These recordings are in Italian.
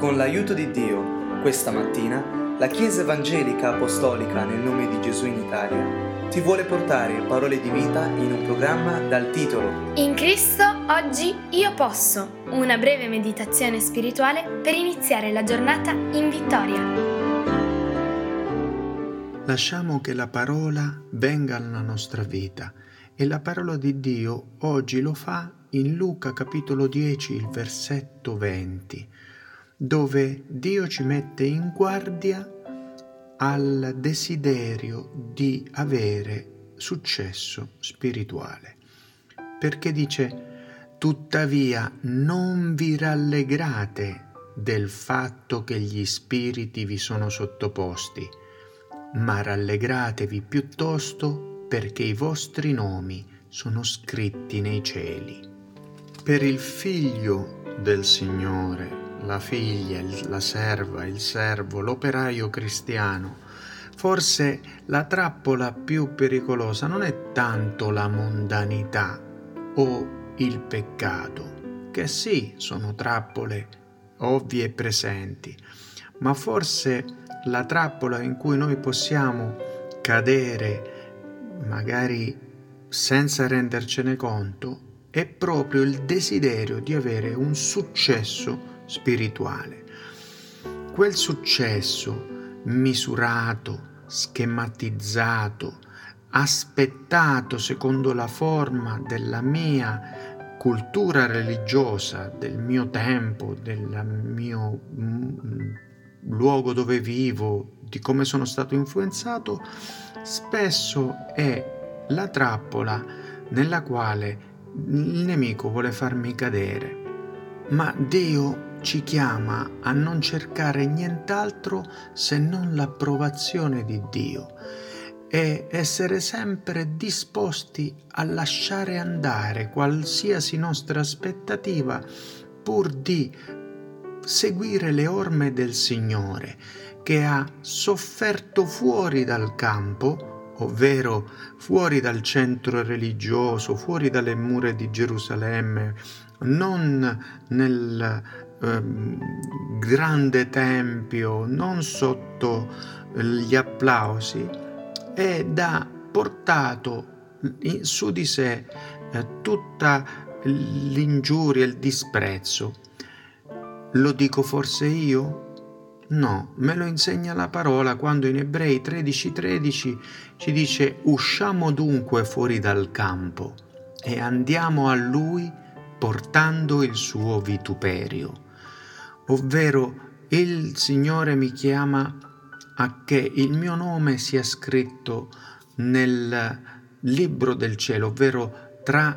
Con l'aiuto di Dio, questa mattina, la Chiesa Evangelica Apostolica nel nome di Gesù in Italia ti vuole portare parole di vita in un programma dal titolo In Cristo oggi io posso, una breve meditazione spirituale per iniziare la giornata in vittoria. Lasciamo che la parola venga alla nostra vita e la parola di Dio oggi lo fa in Luca capitolo 10, il versetto 20 dove Dio ci mette in guardia al desiderio di avere successo spirituale. Perché dice, tuttavia non vi rallegrate del fatto che gli spiriti vi sono sottoposti, ma rallegratevi piuttosto perché i vostri nomi sono scritti nei cieli. Per il figlio del Signore la figlia, la serva, il servo, l'operaio cristiano. Forse la trappola più pericolosa non è tanto la mondanità o il peccato, che sì, sono trappole ovvie e presenti, ma forse la trappola in cui noi possiamo cadere, magari senza rendercene conto, è proprio il desiderio di avere un successo spirituale. Quel successo misurato, schematizzato, aspettato secondo la forma della mia cultura religiosa, del mio tempo, del mio mm, luogo dove vivo, di come sono stato influenzato, spesso è la trappola nella quale il nemico vuole farmi cadere. Ma Dio ci chiama a non cercare nient'altro se non l'approvazione di Dio e essere sempre disposti a lasciare andare qualsiasi nostra aspettativa pur di seguire le orme del Signore che ha sofferto fuori dal campo, ovvero fuori dal centro religioso, fuori dalle mura di Gerusalemme, non nel Ehm, grande tempio, non sotto gli applausi, ed ha portato su di sé eh, tutta l'ingiuria, il disprezzo. Lo dico forse io? No, me lo insegna la parola quando in Ebrei 13:13 13 ci dice usciamo dunque fuori dal campo e andiamo a lui portando il suo vituperio ovvero il Signore mi chiama a che il mio nome sia scritto nel libro del cielo, ovvero tra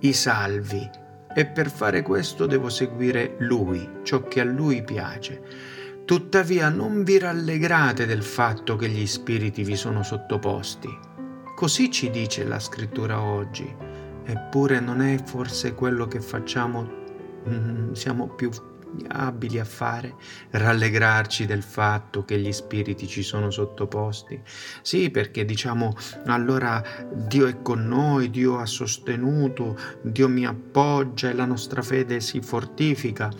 i salvi. E per fare questo devo seguire Lui, ciò che a Lui piace. Tuttavia non vi rallegrate del fatto che gli spiriti vi sono sottoposti. Così ci dice la scrittura oggi. Eppure non è forse quello che facciamo, mm, siamo più abili a fare, rallegrarci del fatto che gli spiriti ci sono sottoposti. Sì, perché diciamo allora Dio è con noi, Dio ha sostenuto, Dio mi appoggia e la nostra fede si fortifica.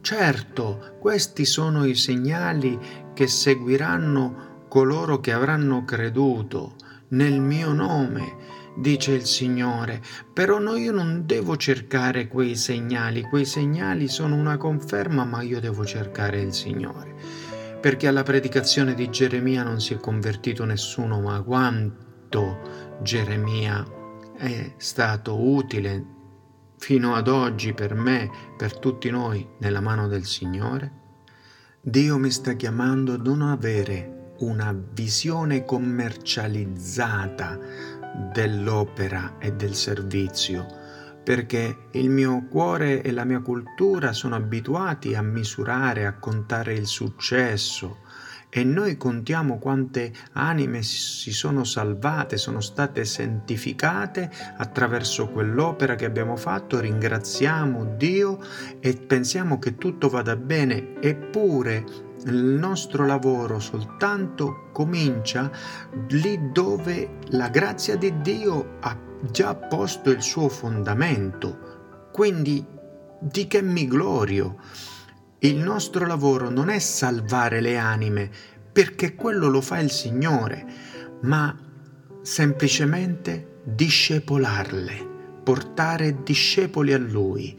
Certo, questi sono i segnali che seguiranno coloro che avranno creduto nel mio nome dice il Signore, però no, io non devo cercare quei segnali, quei segnali sono una conferma, ma io devo cercare il Signore. Perché alla predicazione di Geremia non si è convertito nessuno, ma quanto Geremia è stato utile fino ad oggi per me, per tutti noi, nella mano del Signore? Dio mi sta chiamando a non avere una visione commercializzata dell'opera e del servizio, perché il mio cuore e la mia cultura sono abituati a misurare, a contare il successo e noi contiamo quante anime si sono salvate, sono state santificate attraverso quell'opera che abbiamo fatto, ringraziamo Dio e pensiamo che tutto vada bene, eppure il nostro lavoro soltanto comincia lì dove la grazia di Dio ha già posto il suo fondamento. Quindi di che mi glorio? Il nostro lavoro non è salvare le anime, perché quello lo fa il Signore, ma semplicemente discepolarle, portare discepoli a Lui,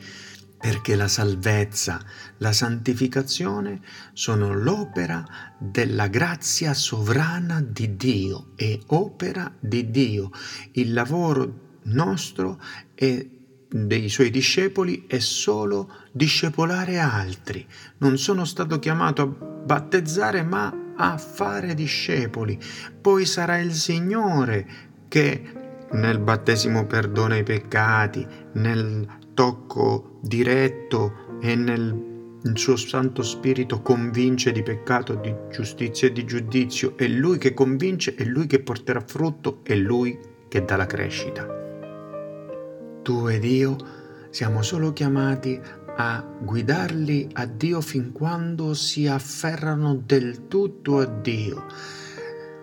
perché la salvezza, la santificazione sono l'opera della grazia sovrana di Dio e opera di Dio. Il lavoro nostro e dei suoi discepoli è solo discepolare altri. Non sono stato chiamato a battezzare, ma a fare discepoli. Poi sarà il Signore che nel battesimo perdona i peccati, nel tocco diretto e nel il suo Santo Spirito convince di peccato, di giustizia e di giudizio. È Lui che convince, è Lui che porterà frutto, è Lui che dà la crescita. Tu ed io siamo solo chiamati a guidarli a Dio fin quando si afferrano del tutto a Dio.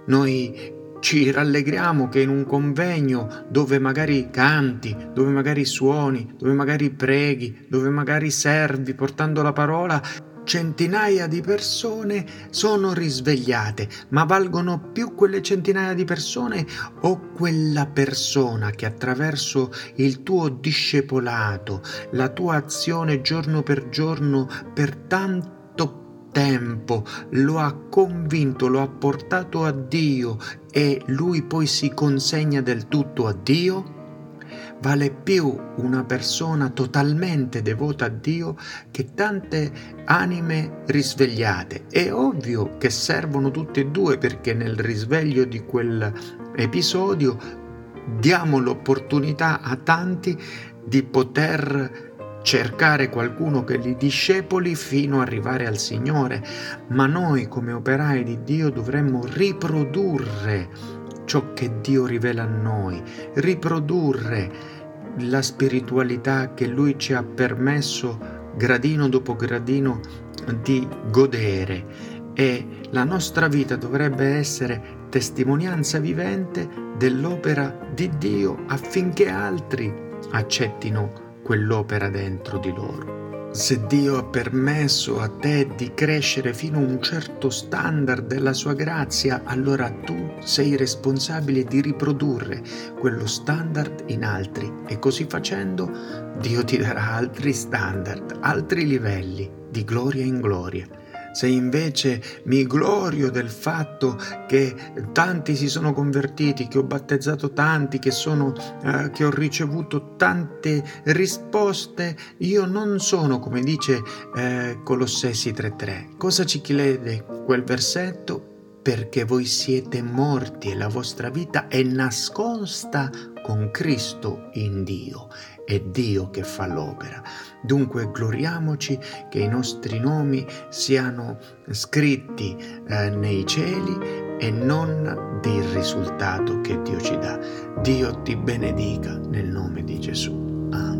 Noi ci rallegriamo che in un convegno dove magari canti, dove magari suoni, dove magari preghi, dove magari servi portando la parola, centinaia di persone sono risvegliate, ma valgono più quelle centinaia di persone o quella persona che attraverso il tuo discepolato, la tua azione giorno per giorno per tanto tempo lo ha convinto, lo ha portato a Dio e lui poi si consegna del tutto a Dio? vale più una persona totalmente devota a Dio che tante anime risvegliate. È ovvio che servono tutte e due perché nel risveglio di quell'episodio diamo l'opportunità a tanti di poter cercare qualcuno che li discepoli fino ad arrivare al Signore, ma noi come operai di Dio dovremmo riprodurre ciò che Dio rivela a noi, riprodurre la spiritualità che Lui ci ha permesso gradino dopo gradino di godere. E la nostra vita dovrebbe essere testimonianza vivente dell'opera di Dio affinché altri accettino quell'opera dentro di loro. Se Dio ha permesso a te di crescere fino a un certo standard della sua grazia, allora tu sei responsabile di riprodurre quello standard in altri e così facendo Dio ti darà altri standard, altri livelli di gloria in gloria. Se invece mi glorio del fatto che tanti si sono convertiti, che ho battezzato tanti, che, sono, eh, che ho ricevuto tante risposte, io non sono come dice eh, Colossesi 3.3. Cosa ci chiede quel versetto? Perché voi siete morti e la vostra vita è nascosta con Cristo in Dio è Dio che fa l'opera. Dunque gloriamoci che i nostri nomi siano scritti eh, nei cieli e non del risultato che Dio ci dà. Dio ti benedica nel nome di Gesù. Amen.